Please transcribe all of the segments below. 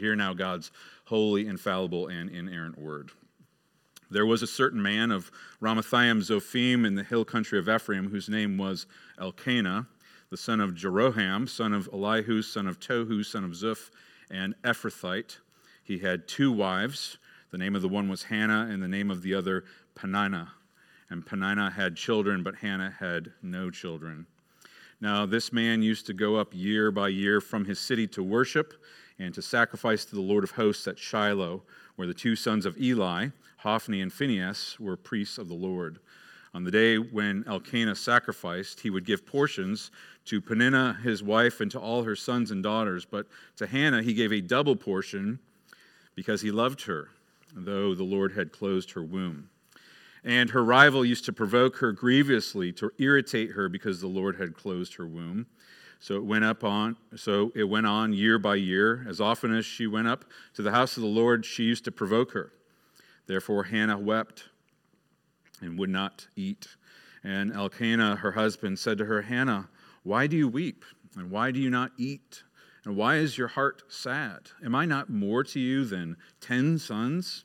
Hear now God's holy, infallible, and inerrant word. There was a certain man of Ramathaim Zophim in the hill country of Ephraim, whose name was Elkanah, the son of Jeroham, son of Elihu, son of Tohu, son of Zuph, and Ephrathite. He had two wives. The name of the one was Hannah, and the name of the other Peninnah. And Peninnah had children, but Hannah had no children. Now, this man used to go up year by year from his city to worship and to sacrifice to the Lord of hosts at Shiloh, where the two sons of Eli, Hophni and Phinehas, were priests of the Lord. On the day when Elkanah sacrificed, he would give portions to Peninnah, his wife, and to all her sons and daughters. But to Hannah, he gave a double portion because he loved her, though the Lord had closed her womb. And her rival used to provoke her grievously to irritate her because the Lord had closed her womb. So it went up on so it went on year by year. As often as she went up to the house of the Lord, she used to provoke her. Therefore Hannah wept and would not eat. And Elkanah, her husband, said to her, Hannah, why do you weep? And why do you not eat? And why is your heart sad? Am I not more to you than ten sons?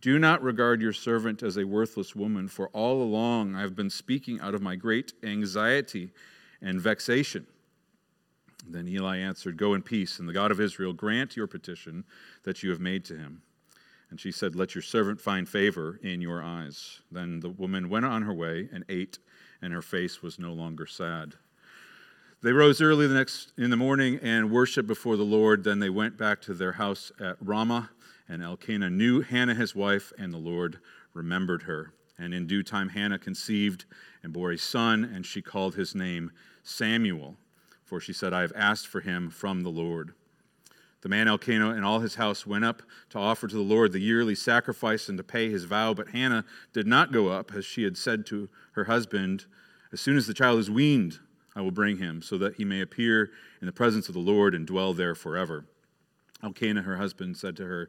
Do not regard your servant as a worthless woman, for all along I have been speaking out of my great anxiety and vexation. Then Eli answered, Go in peace, and the God of Israel grant your petition that you have made to him. And she said, Let your servant find favor in your eyes. Then the woman went on her way and ate, and her face was no longer sad. They rose early the next in the morning and worshiped before the Lord. Then they went back to their house at Ramah. And Elkanah knew Hannah his wife, and the Lord remembered her. And in due time, Hannah conceived and bore a son, and she called his name Samuel, for she said, I have asked for him from the Lord. The man Elkanah and all his house went up to offer to the Lord the yearly sacrifice and to pay his vow, but Hannah did not go up, as she had said to her husband, As soon as the child is weaned, I will bring him, so that he may appear in the presence of the Lord and dwell there forever. Elkanah, her husband, said to her,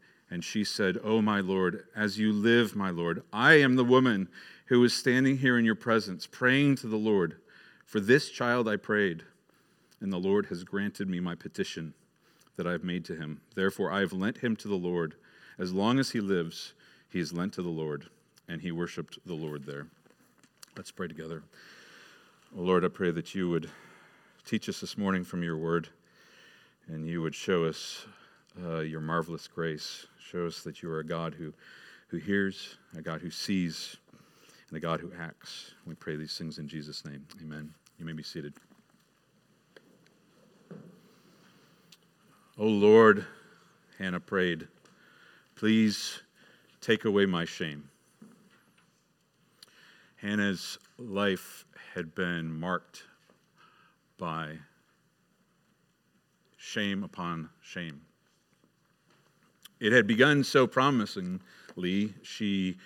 And she said, oh, my Lord, as you live, my Lord, I am the woman who is standing here in your presence, praying to the Lord. For this child I prayed, and the Lord has granted me my petition that I have made to him. Therefore I have lent him to the Lord. As long as he lives, he is lent to the Lord, and he worshiped the Lord there. Let's pray together. Oh Lord, I pray that you would teach us this morning from your word, and you would show us uh, your marvelous grace. Show us that you are a God who, who hears, a God who sees, and a God who acts. We pray these things in Jesus' name. Amen. You may be seated. O Lord, Hannah prayed, please take away my shame. Hannah's life had been marked by shame upon shame. It had begun so promisingly. She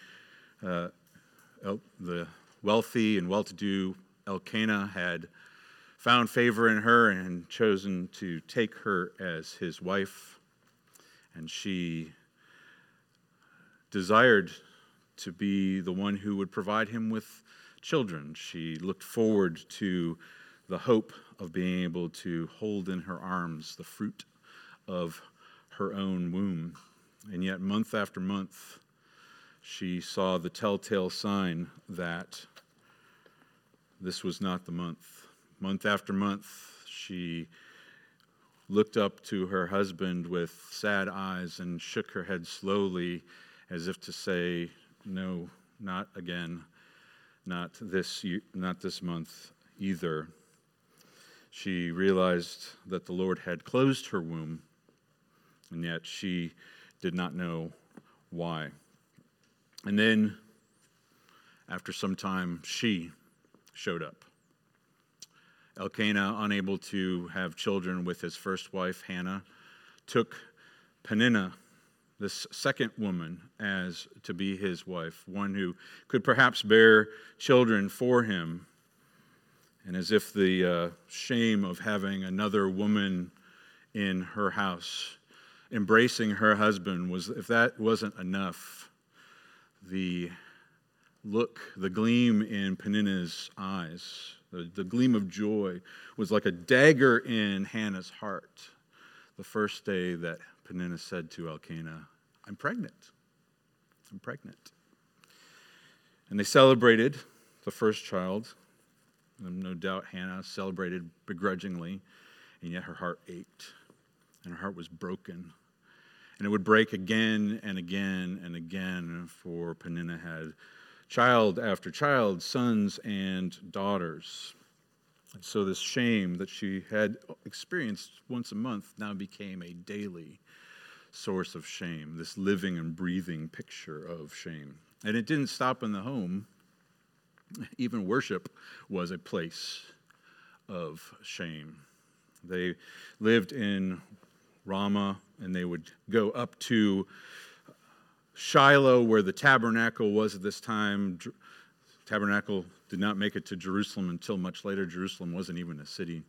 uh, the wealthy and well to do Elkanah had found favor in her and chosen to take her as his wife. And she desired to be the one who would provide him with children. She looked forward to the hope of being able to hold in her arms the fruit of her own womb. And yet, month after month, she saw the telltale sign that this was not the month. Month after month, she looked up to her husband with sad eyes and shook her head slowly as if to say, No, not again, not this, not this month either. She realized that the Lord had closed her womb, and yet she did not know why. And then, after some time, she showed up. Elkanah, unable to have children with his first wife, Hannah, took Peninnah, this second woman, as to be his wife, one who could perhaps bear children for him. And as if the uh, shame of having another woman in her house, embracing her husband, was, if that wasn't enough, the look, the gleam in Peninnah's eyes, the, the gleam of joy was like a dagger in Hannah's heart the first day that Peninnah said to Elkanah, I'm pregnant. I'm pregnant. And they celebrated the first child. And no doubt Hannah celebrated begrudgingly, and yet her heart ached, and her heart was broken. And it would break again and again and again, for Peninnah had child after child, sons and daughters. And so this shame that she had experienced once a month now became a daily source of shame, this living and breathing picture of shame. And it didn't stop in the home. Even worship was a place of shame. They lived in Ramah and they would go up to Shiloh, where the tabernacle was at this time. Tabernacle did not make it to Jerusalem until much later. Jerusalem wasn't even a city.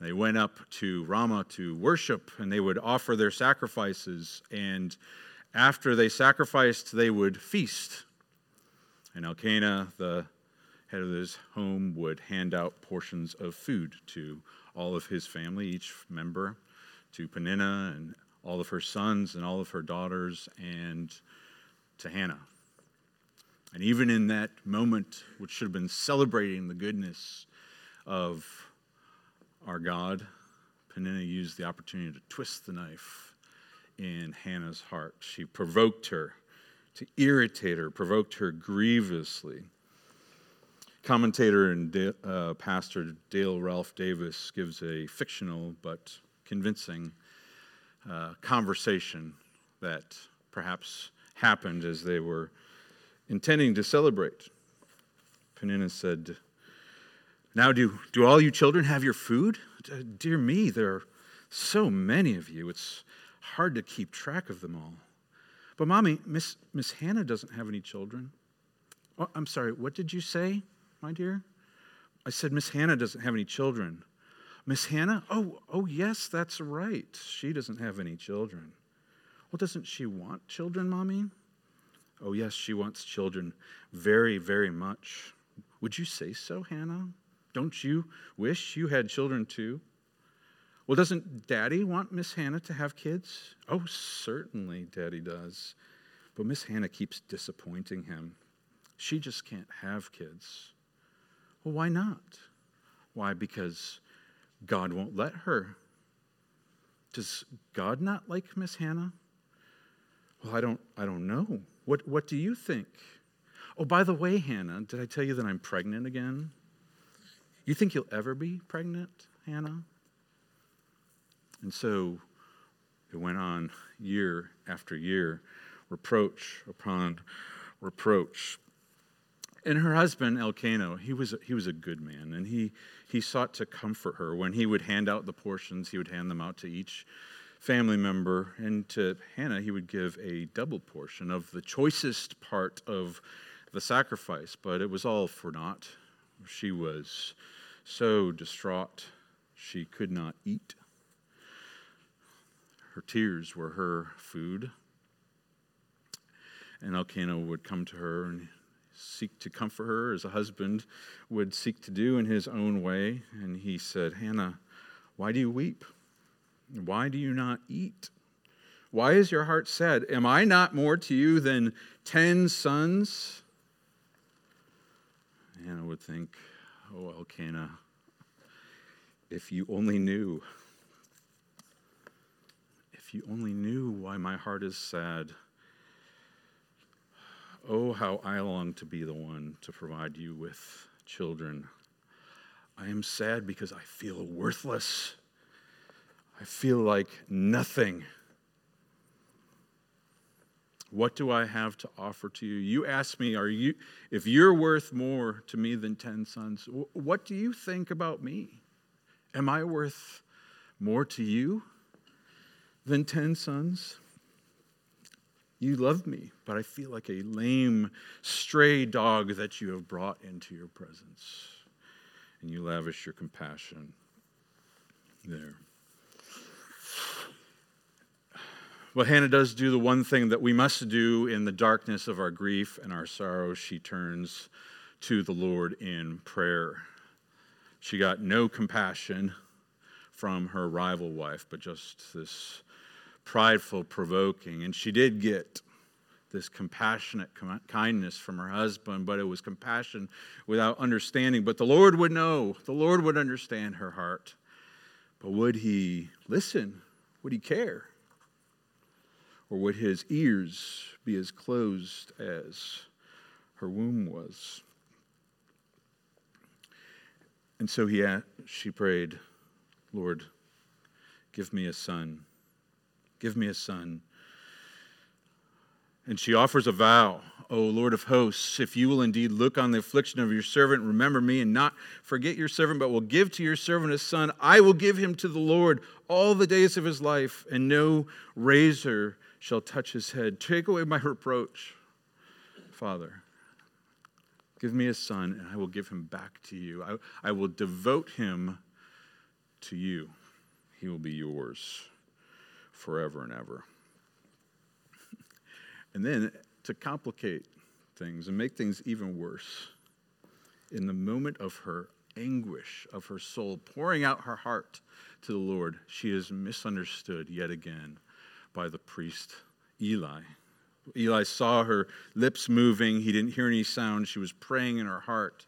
They went up to Ramah to worship, and they would offer their sacrifices. And after they sacrificed, they would feast. And Elkanah, the head of his home, would hand out portions of food to all of his family, each member, to Peninnah and all of her sons and all of her daughters, and to Hannah. And even in that moment, which should have been celebrating the goodness of our God, Peninnah used the opportunity to twist the knife in Hannah's heart. She provoked her to irritate her, provoked her grievously. Commentator and uh, pastor Dale Ralph Davis gives a fictional but convincing uh, conversation that perhaps happened as they were intending to celebrate. Peninnah said, Now, do, do all you children have your food? Dear me, there are so many of you. It's hard to keep track of them all. But, Mommy, Miss, Miss Hannah doesn't have any children. Oh, I'm sorry, what did you say, my dear? I said, Miss Hannah doesn't have any children. Miss Hannah? Oh, oh, yes, that's right. She doesn't have any children. Well, doesn't she want children, Mommy? Oh, yes, she wants children very, very much. Would you say so, Hannah? Don't you wish you had children too? Well, doesn't Daddy want Miss Hannah to have kids? Oh, certainly, Daddy does. But Miss Hannah keeps disappointing him. She just can't have kids. Well, why not? Why? Because God won't let her. Does God not like Miss Hannah? Well, I don't, I don't know. What, what do you think? Oh, by the way, Hannah, did I tell you that I'm pregnant again? You think you'll ever be pregnant, Hannah? And so it went on year after year, reproach upon reproach and her husband Elkanah, he was he was a good man, and he he sought to comfort her. When he would hand out the portions, he would hand them out to each family member, and to Hannah, he would give a double portion of the choicest part of the sacrifice. But it was all for naught. She was so distraught she could not eat. Her tears were her food. And Elkanah would come to her and seek to comfort her as a husband would seek to do in his own way. And he said, Hannah, why do you weep? Why do you not eat? Why is your heart sad? Am I not more to you than ten sons? Hannah would think, Oh, Elkanah, if you only knew. If you only knew why my heart is sad. Oh, how I long to be the one to provide you with children. I am sad because I feel worthless. I feel like nothing. What do I have to offer to you? You ask me, are you if you're worth more to me than 10 sons, what do you think about me? Am I worth more to you than 10 sons? You love me, but I feel like a lame, stray dog that you have brought into your presence. And you lavish your compassion there. Well, Hannah does do the one thing that we must do in the darkness of our grief and our sorrow. She turns to the Lord in prayer. She got no compassion from her rival wife, but just this prideful, provoking. And she did get this compassionate kindness from her husband, but it was compassion without understanding. But the Lord would know, the Lord would understand her heart. But would he listen? Would he care? Or would his ears be as closed as her womb was? And so he, she prayed, Lord, give me a son. Give me a son. And she offers a vow, O Lord of hosts, if you will indeed look on the affliction of your servant, remember me, and not forget your servant, but will give to your servant a son, I will give him to the Lord all the days of his life, and no razor shall touch his head. Take away my reproach, Father. Give me a son, and I will give him back to you. I, I will devote him to you. He will be yours forever and ever. And then to complicate things and make things even worse, in the moment of her anguish of her soul, pouring out her heart to the Lord, she is misunderstood yet again by the priest Eli. Eli saw her lips moving. He didn't hear any sound. She was praying in her heart,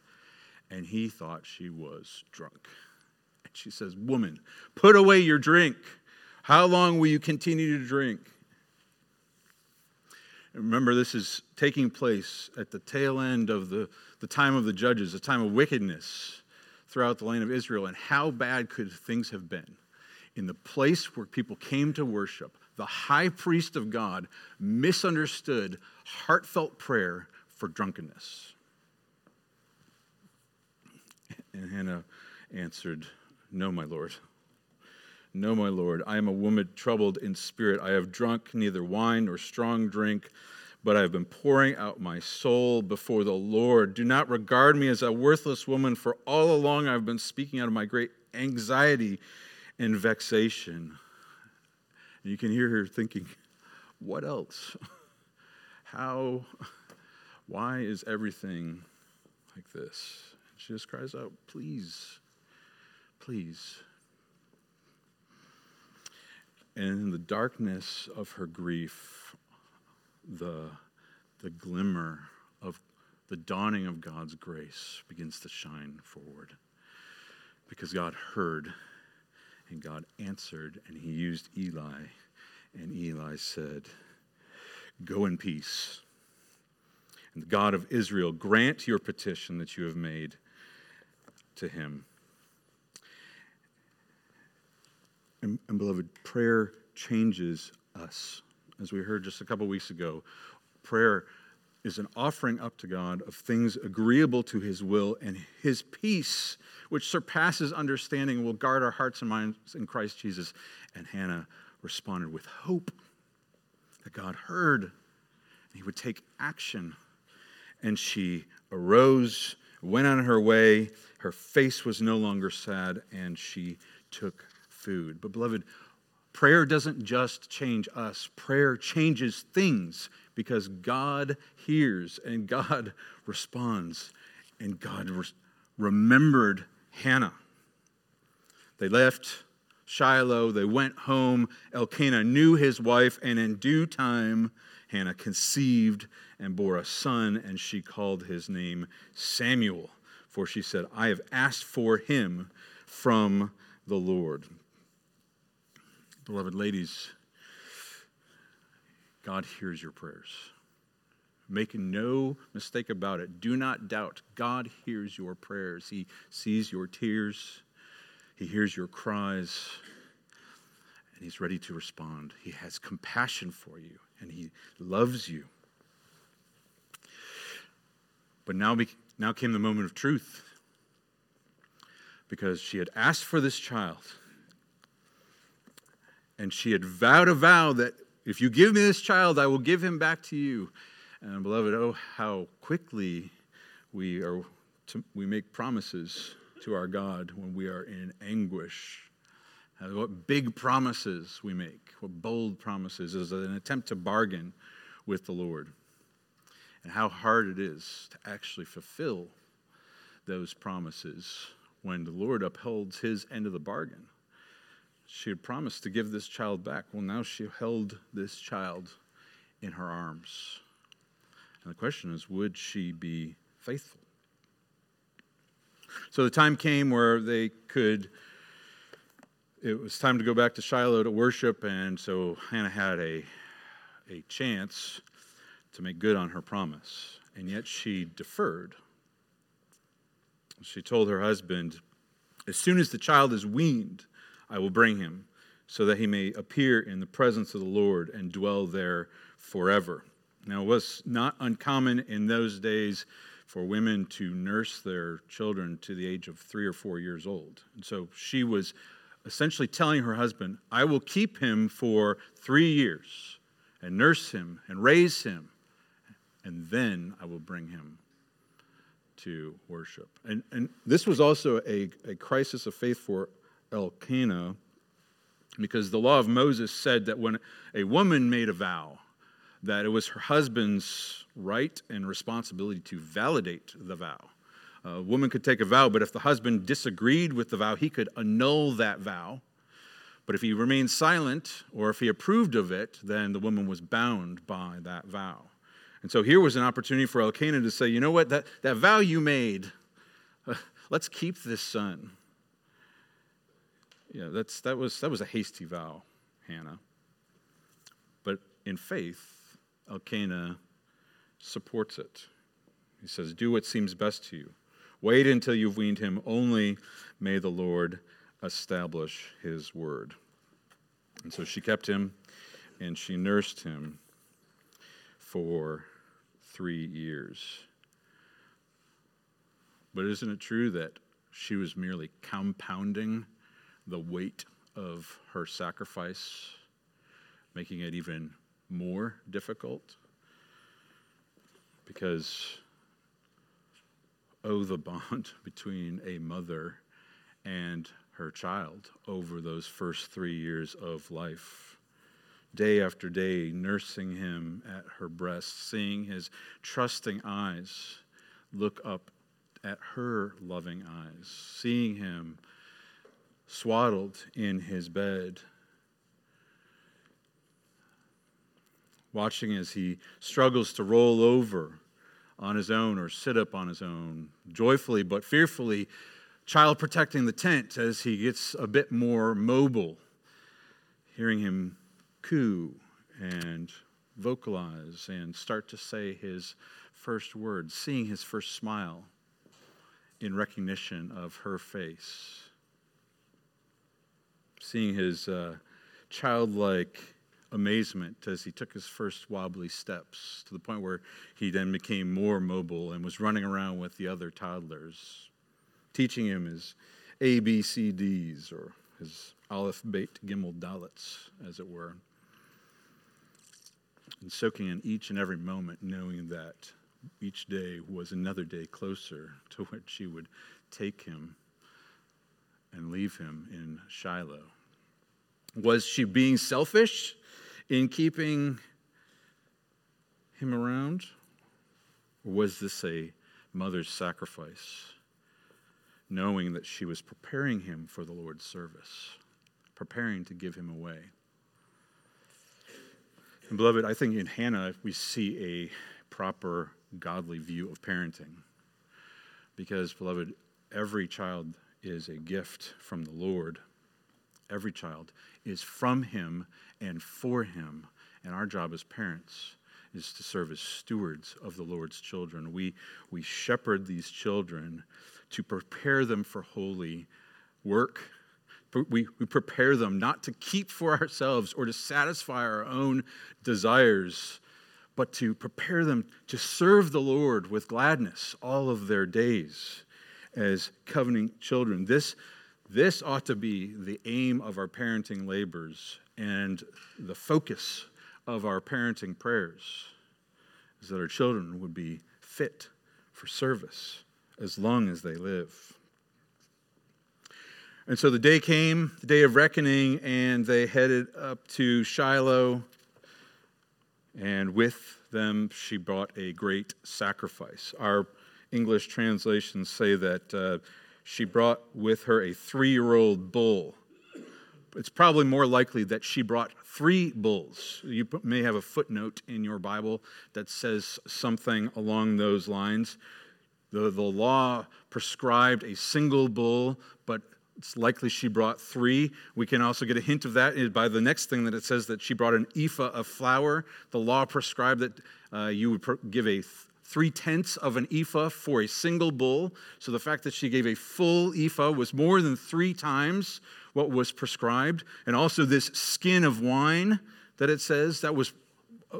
and he thought she was drunk. And she says, Woman, put away your drink. How long will you continue to drink? Remember, this is taking place at the tail end of the, the time of the judges, the time of wickedness throughout the land of Israel. And how bad could things have been? In the place where people came to worship, the high priest of God misunderstood heartfelt prayer for drunkenness. And Hannah answered, No, my Lord. No, my Lord, I am a woman troubled in spirit. I have drunk neither wine nor strong drink, but I have been pouring out my soul before the Lord. Do not regard me as a worthless woman, for all along I've been speaking out of my great anxiety and vexation. And you can hear her thinking, What else? How? Why is everything like this? She just cries out, Please, please and in the darkness of her grief, the, the glimmer of the dawning of God's grace begins to shine forward. Because God heard and God answered, and he used Eli. And Eli said, Go in peace. And the God of Israel grant your petition that you have made to him. And, and beloved, prayer changes us. As we heard just a couple weeks ago, prayer is an offering up to God of things agreeable to his will, and his peace, which surpasses understanding, will guard our hearts and minds in Christ Jesus. And Hannah responded with hope that God heard and he would take action. And she arose, went on her way. Her face was no longer sad, and she took food. But, beloved, Prayer doesn't just change us, prayer changes things because God hears and God responds. And God re- remembered Hannah. They left Shiloh, they went home. Elkanah knew his wife, and in due time, Hannah conceived and bore a son, and she called his name Samuel, for she said, I have asked for him from the Lord. Beloved ladies, God hears your prayers. Make no mistake about it. Do not doubt. God hears your prayers. He sees your tears. He hears your cries. And He's ready to respond. He has compassion for you and He loves you. But now, now came the moment of truth because she had asked for this child and she had vowed a vow that if you give me this child, I will give him back to you. And beloved, oh, how quickly we, are to, we make promises to our God when we are in anguish. Uh, what big promises we make, what bold promises is an attempt to bargain with the Lord. And how hard it is to actually fulfill those promises when the Lord upholds his end of the bargain. She had promised to give this child back. Well, now she held this child in her arms. And the question is would she be faithful? So the time came where they could, it was time to go back to Shiloh to worship, and so Hannah had a, a chance to make good on her promise. And yet she deferred. She told her husband, As soon as the child is weaned, I will bring him, so that he may appear in the presence of the Lord and dwell there forever. Now, it was not uncommon in those days for women to nurse their children to the age of three or four years old. And so she was essentially telling her husband, I will keep him for three years and nurse him and raise him, and then I will bring him to worship. And, and this was also a, a crisis of faith for Elkanah because the law of Moses said that when a woman made a vow, that it was her husband's right and responsibility to validate the vow. A woman could take a vow, but if the husband disagreed with the vow, he could annul that vow. But if he remained silent or if he approved of it, then the woman was bound by that vow. And so here was an opportunity for Elkanah to say, you know what, that, that vow you made, uh, let's keep this son. Yeah, that's, that, was, that was a hasty vow, Hannah. But in faith, Elkanah supports it. He says, Do what seems best to you. Wait until you've weaned him. Only may the Lord establish his word. And so she kept him and she nursed him for three years. But isn't it true that she was merely compounding the weight of her sacrifice, making it even more difficult because oh the bond between a mother and her child over those first three years of life. Day after day nursing him at her breast seeing his trusting eyes look up at her loving eyes seeing him swaddled in his bed watching as he struggles to roll over on his own or sit up on his own, joyfully but fearfully, child protecting the tent as he gets a bit more mobile, hearing him coo and vocalize and start to say his first words, seeing his first smile in recognition of her face, seeing his uh, childlike amazement as he took his first wobbly steps to the point where he then became more mobile and was running around with the other toddlers, teaching him his ABCDs or his Aleph, Bet, Gimel, Dalets, as it were. And soaking in each and every moment, knowing that each day was another day closer to which she would take him and leave him in Shiloh. Was she being selfish in keeping him around? Or was this a mother's sacrifice, knowing that she was preparing him for the Lord's service, preparing to give him away? And beloved, I think in Hannah we see a proper godly view of parenting. Because, beloved, every child is a gift from the Lord. Every child is from Him and for Him. And our job as parents is to serve as stewards of the Lord's children. We, we shepherd these children to prepare them for holy work. We, we prepare them not to keep for ourselves or to satisfy our own desires, but to prepare them to serve the Lord with gladness all of their days as covenant children. This, this ought to be the aim of our parenting labors and the focus of our parenting prayers is that our children would be fit for service as long as they live. And so the day came, the day of reckoning, and they headed up to Shiloh. And with them, she brought a great sacrifice. Our English translations say that uh, she brought with her a three year old bull. It's probably more likely that she brought three bulls. You may have a footnote in your Bible that says something along those lines. The, the law prescribed a single bull, but it's likely she brought three. We can also get a hint of that by the next thing that it says that she brought an ephah of flour. The law prescribed that uh, you would give a three tenths of an ephah for a single bull. So the fact that she gave a full ephah was more than three times what was prescribed. And also, this skin of wine that it says, that was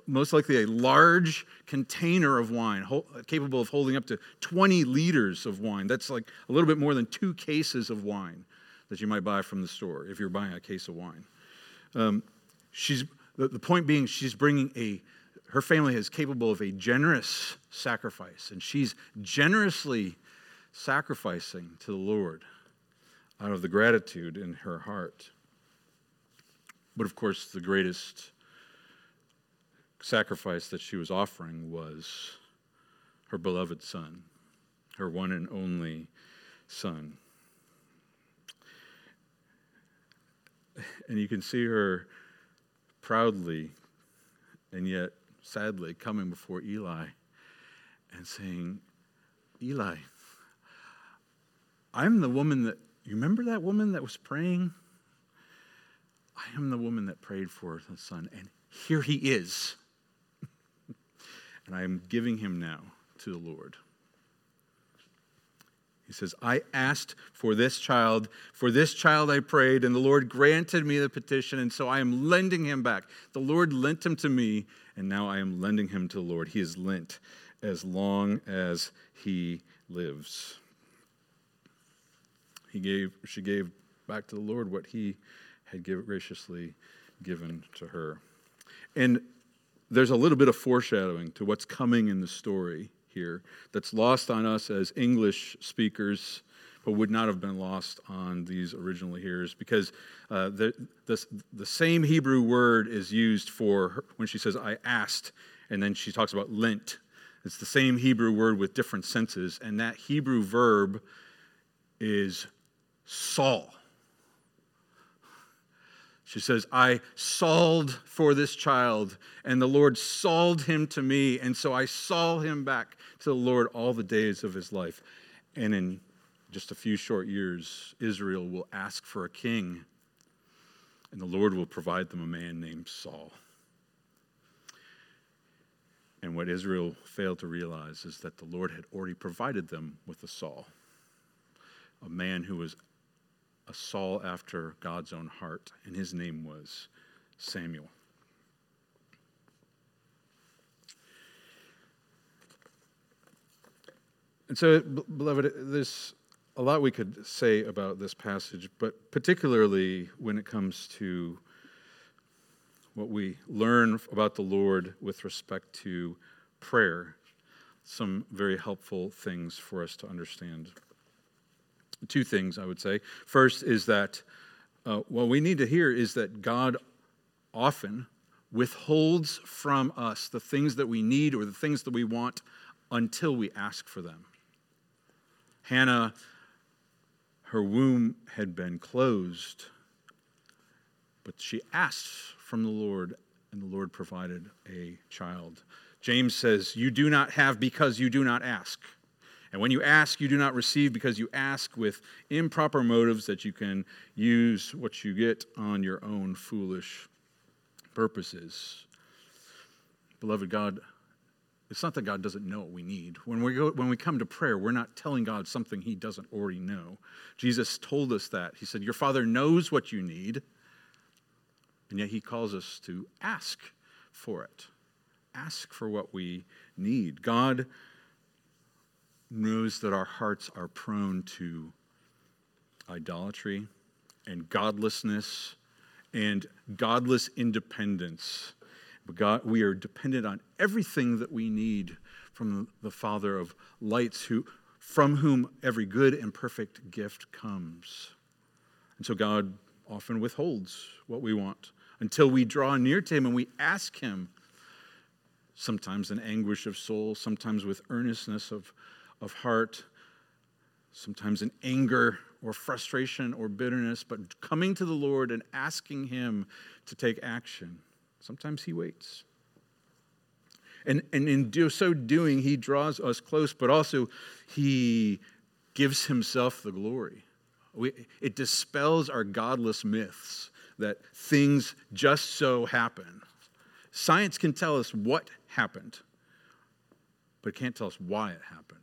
most likely a large container of wine capable of holding up to 20 liters of wine. That's like a little bit more than two cases of wine that you might buy from the store if you're buying a case of wine. Um, she's, the point being, she's bringing a her family is capable of a generous sacrifice, and she's generously sacrificing to the Lord out of the gratitude in her heart. But of course, the greatest sacrifice that she was offering was her beloved son, her one and only son. And you can see her proudly and yet sadly, coming before Eli and saying, Eli, I'm the woman that, you remember that woman that was praying? I am the woman that prayed for the son, and here he is. and I am giving him now to the Lord. He says, I asked for this child. For this child I prayed, and the Lord granted me the petition, and so I am lending him back. The Lord lent him to me, and now I am lending him to the Lord. He is lent as long as he lives. He gave, she gave back to the Lord what he had give, graciously given to her. And there's a little bit of foreshadowing to what's coming in the story here that's lost on us as English speakers, but would not have been lost on these original hearers because uh, the, the, the same Hebrew word is used for her, when she says, I asked, and then she talks about lent. It's the same Hebrew word with different senses, and that Hebrew verb is Saul. She says, I sold for this child, and the Lord sold him to me, and so I sold him back to the Lord all the days of his life. And in just a few short years, Israel will ask for a king, and the Lord will provide them a man named Saul. And what Israel failed to realize is that the Lord had already provided them with a Saul, a man who was a Saul after God's own heart, and his name was Samuel. And so, beloved, there's a lot we could say about this passage, but particularly when it comes to what we learn about the Lord with respect to prayer, some very helpful things for us to understand two things I would say. First is that uh, what we need to hear is that God often withholds from us the things that we need or the things that we want until we ask for them. Hannah, her womb had been closed, but she asked from the Lord, and the Lord provided a child. James says, You do not have because you do not ask. And when you ask, you do not receive because you ask with improper motives that you can use what you get on your own foolish purposes. Beloved God, it's not that God doesn't know what we need. When we, go, when we come to prayer, we're not telling God something he doesn't already know. Jesus told us that. He said, Your Father knows what you need, and yet he calls us to ask for it. Ask for what we need. God knows that our hearts are prone to idolatry and godlessness and godless independence. But God, we are dependent on everything that we need from the Father of lights, who, from whom every good and perfect gift comes. And so God often withholds what we want until we draw near to Him and we ask Him, sometimes in anguish of soul, sometimes with earnestness of of heart, sometimes in anger or frustration or bitterness, but coming to the Lord and asking Him to take action. Sometimes He waits. And, and in do, so doing, He draws us close, but also He gives Himself the glory. We, it dispels our godless myths that things just so happen. Science can tell us what happened, but it can't tell us why it happened.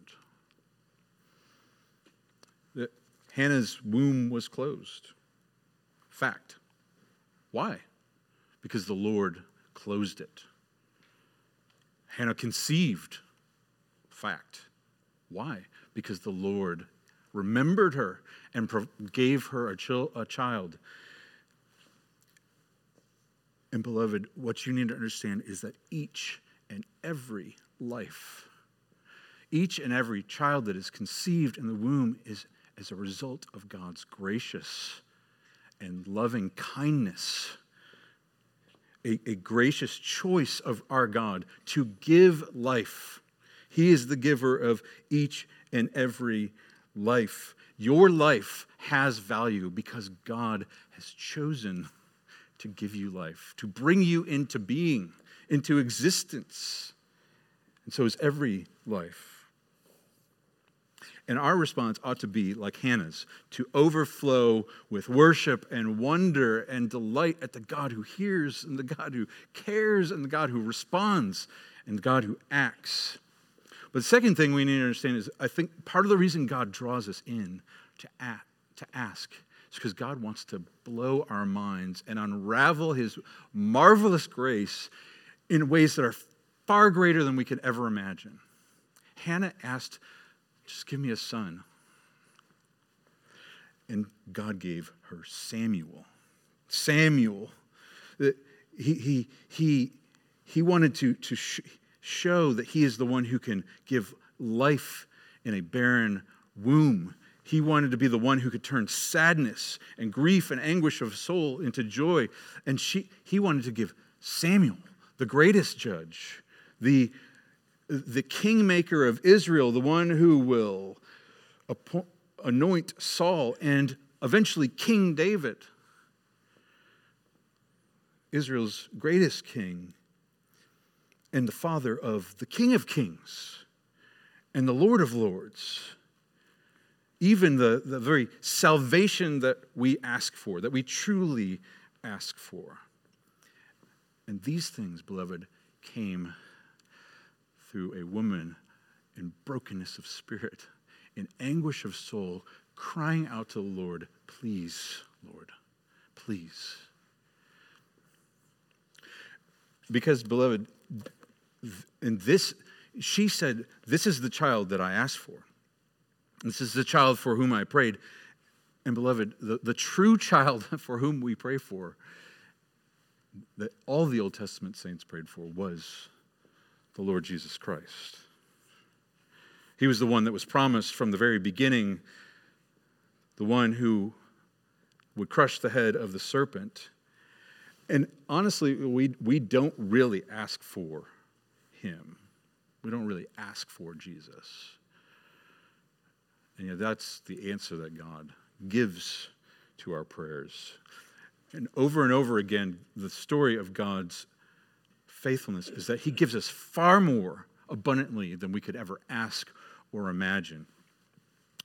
Hannah's womb was closed. Fact. Why? Because the Lord closed it. Hannah conceived. Fact. Why? Because the Lord remembered her and gave her a, a child. And, beloved, what you need to understand is that each and every life, each and every child that is conceived in the womb is as a result of God's gracious and loving kindness. A, a, gracious choice of our God to give life. He is the giver of each and every life. Your life has value because God has chosen to give you life, to bring you into being, into existence. And so is every life. And our response ought to be like Hannah's to overflow with worship and wonder and delight at the God who hears and the God who cares and the God who responds and the God who acts. But the second thing we need to understand is I think part of the reason God draws us in to, to ask is because God wants to blow our minds and unravel his marvelous grace in ways that are far greater than we could ever imagine. Hannah asked just give me a son. And God gave her Samuel. Samuel. He, he, he, he wanted to, to sh- show that he is the one who can give life in a barren womb. He wanted to be the one who could turn sadness and grief and anguish of soul into joy. And she, he wanted to give Samuel, the greatest judge, the, the kingmaker of Israel, the one who will anoint Saul and eventually King David, Israel's greatest king, and the father of the King of Kings and the Lord of Lords. Even the, the very salvation that we ask for, that we truly ask for. And these things, beloved, came through a woman in brokenness of spirit, in anguish of soul, crying out to the Lord, Please, Lord, please. Because, beloved, in this, she said, This is the child that I asked for. This is the child for whom I prayed. And, beloved, the, the true child for whom we pray for, that all the Old Testament saints prayed for, was the Lord Jesus Christ. He was the one that was promised from the very beginning, the one who would crush the head of the serpent. And honestly, we, we don't really ask for him. We don't really ask for Jesus. And yet, that's the answer that God gives to our prayers. And over and over again, the story of God's faithfulness is that He gives us far more abundantly than we could ever ask or imagine.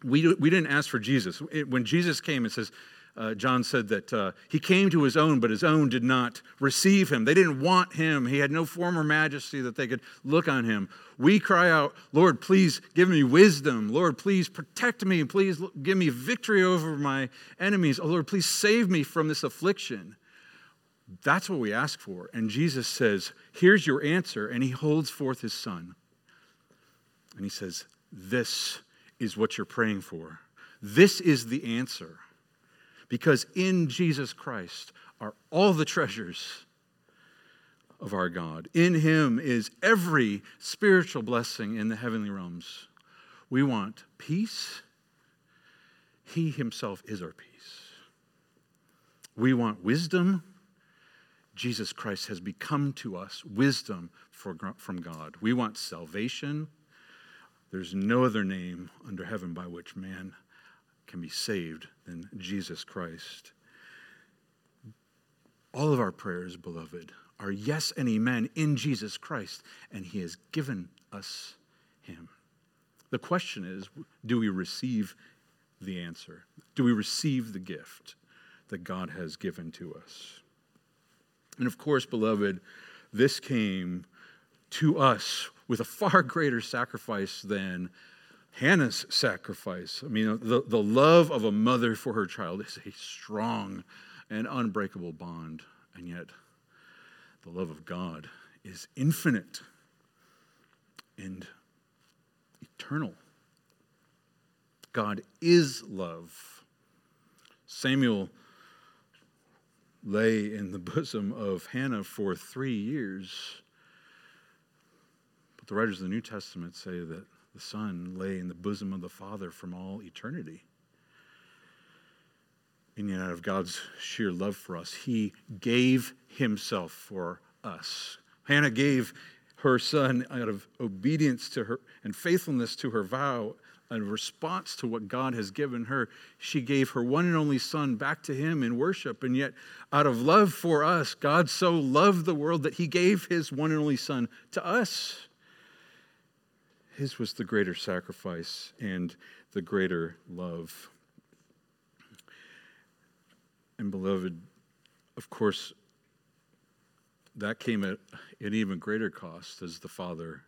We, we didn't ask for Jesus. It, when Jesus came, it says, uh, John said that uh, he came to his own, but his own did not receive him. They didn't want him. He had no form or majesty that they could look on him. We cry out, Lord, please give me wisdom. Lord, please protect me. Please give me victory over my enemies. Oh, Lord, please save me from this affliction. That's what we ask for. And Jesus says, Here's your answer. And he holds forth his son. And he says, This is what you're praying for. This is the answer. Because in Jesus Christ are all the treasures of our God. In Him is every spiritual blessing in the heavenly realms. We want peace. He Himself is our peace. We want wisdom. Jesus Christ has become to us wisdom from God. We want salvation. There's no other name under heaven by which man can be saved than Jesus Christ. All of our prayers, beloved, are yes and amen in Jesus Christ, and He has given us Him. The question is do we receive the answer? Do we receive the gift that God has given to us? And of course, beloved, this came to us with a far greater sacrifice than Hannah's sacrifice. I mean, the, the love of a mother for her child is a strong and unbreakable bond. And yet, the love of God is infinite and eternal. God is love. Samuel lay in the bosom of Hannah for three years. But the writers of the New Testament say that the Son lay in the bosom of the Father from all eternity. And yet, out of God's sheer love for us, He gave Himself for us. Hannah gave her son out of obedience to her and faithfulness to her vow in response to what God has given her, she gave her one and only son back to him in worship. And yet, out of love for us, God so loved the world that he gave his one and only son to us. His was the greater sacrifice and the greater love. And, beloved, of course, that came at an even greater cost as the Father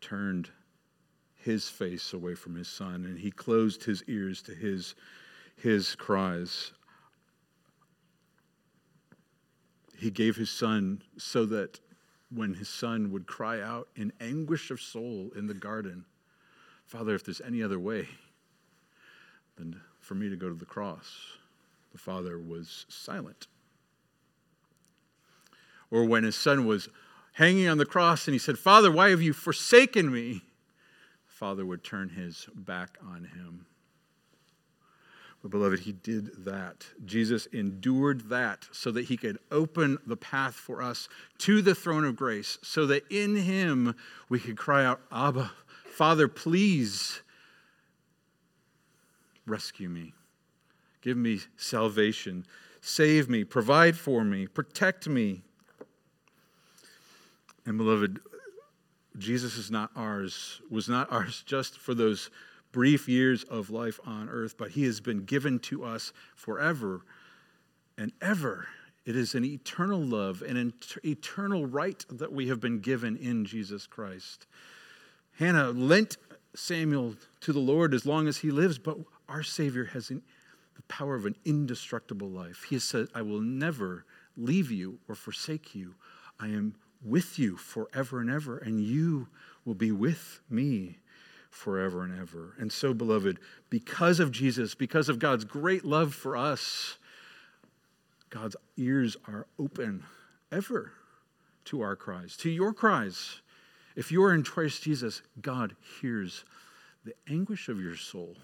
turned his face away from his son and he closed his ears to his, his cries. He gave his son so that when his son would cry out in anguish of soul in the garden, Father, if there's any other way than for me to go to the cross, the father was silent. Or when his son was hanging on the cross and he said, Father, why have you forsaken me? The father would turn his back on him. But, beloved, he did that. Jesus endured that so that he could open the path for us to the throne of grace, so that in him we could cry out, Abba, Father, please rescue me. Give me salvation. Save me. Provide for me. Protect me. And, beloved, Jesus is not ours, was not ours just for those brief years of life on earth, but he has been given to us forever and ever. It is an eternal love and an eternal right that we have been given in Jesus Christ. Hannah lent Samuel to the Lord as long as he lives, but our Savior has the power of an indestructible life. He has said, I will never leave you or forsake you. I am with you forever and ever, and you will be with me forever and ever. And so, beloved, because of Jesus, because of God's great love for us, God's ears are open ever to our cries, to your cries. If you are in Christ Jesus, God hears the anguish of your soul.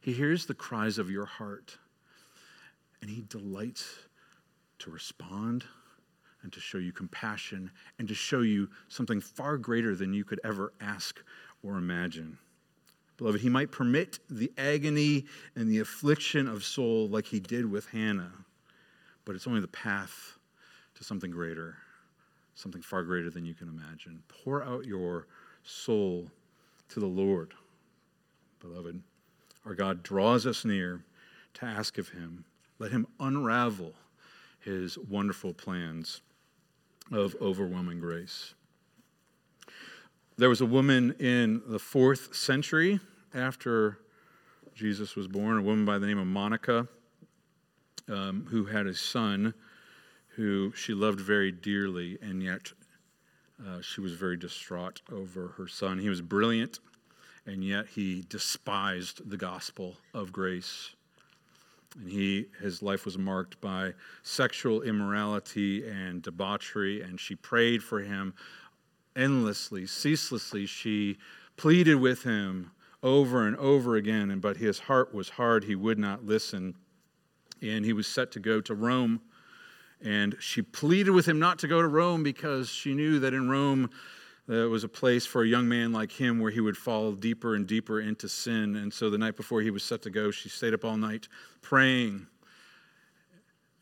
He hears the cries of your heart. And he delights to respond and to show you compassion and to show you something far greater than you could ever ask or imagine. Beloved, he might permit the agony and the affliction of soul like he did with Hannah, but it's only the path to something greater, something far greater than you can imagine. Pour out your soul to the Lord, beloved. Our God draws us near to ask of him. Let him unravel his wonderful plans of overwhelming grace. There was a woman in the fourth century after Jesus was born, a woman by the name of Monica, um, who had a son who she loved very dearly, and yet uh, she was very distraught over her son. He was brilliant, and yet he despised the gospel of grace. And he, his life was marked by sexual immorality and debauchery, and she prayed for him endlessly, ceaselessly. She pleaded with him over and over again, and but his heart was hard. He would not listen. And he was set to go to Rome. And she pleaded with him not to go to Rome because she knew that in Rome there was a place for a young man like him where he would fall deeper and deeper into sin. And so the night before he was set to go, she stayed up all night praying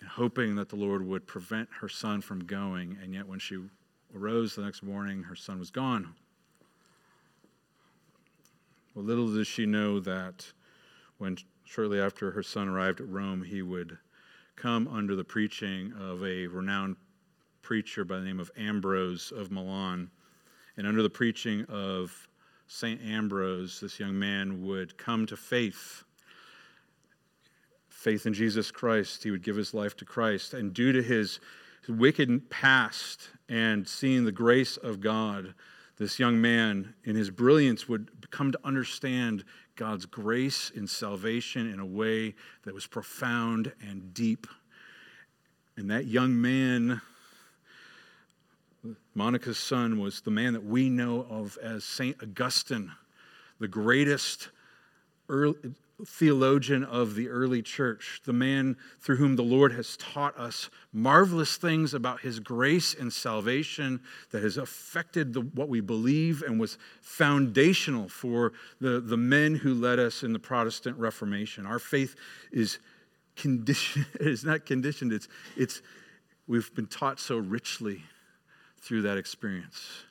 and hoping that the Lord would prevent her son from going. And yet, when she arose the next morning, her son was gone. Well, little does she know that when shortly after her son arrived at Rome, he would come under the preaching of a renowned preacher by the name of Ambrose of Milan. And under the preaching of St. Ambrose, this young man would come to faith faith in Jesus Christ. He would give his life to Christ. And due to his wicked past and seeing the grace of God, this young man, in his brilliance, would come to understand God's grace in salvation in a way that was profound and deep. And that young man, Monica's son, was the man that we know of as St. Augustine, the greatest early, theologian of the early church, the man through whom the Lord has taught us marvelous things about his grace and salvation that has affected the, what we believe and was foundational for the, the men who led us in the Protestant Reformation. Our faith is conditioned, is not conditioned, it's, it's, we've been taught so richly through that experience.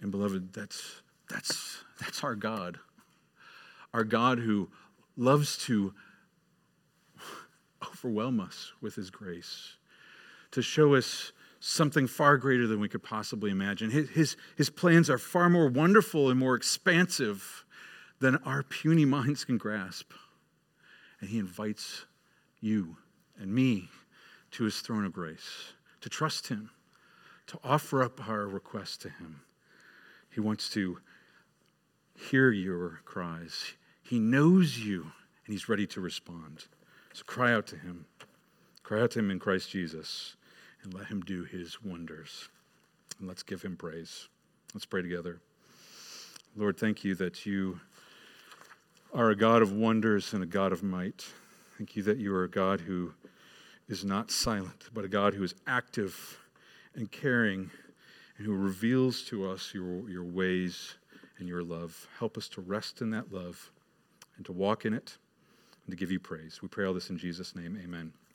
And beloved, that's, that's, that's our God our God who loves to overwhelm us with his grace, to show us something far greater than we could possibly imagine. His, his, his, plans are far more wonderful and more expansive than our puny minds can grasp. And he invites you and me to his throne of grace, to trust him, to offer up our request to him. He wants to hear your cries. He knows you and he's ready to respond. So cry out to him. Cry out to him in Christ Jesus and let him do his wonders. And let's give him praise. Let's pray together. Lord, thank you that you are a God of wonders and a God of might. Thank you that you are a God who is not silent, but a God who is active and caring and who reveals to us your, your ways and your love. Help us to rest in that love and to walk in it and to give you praise. We pray all this in Jesus' name. Amen.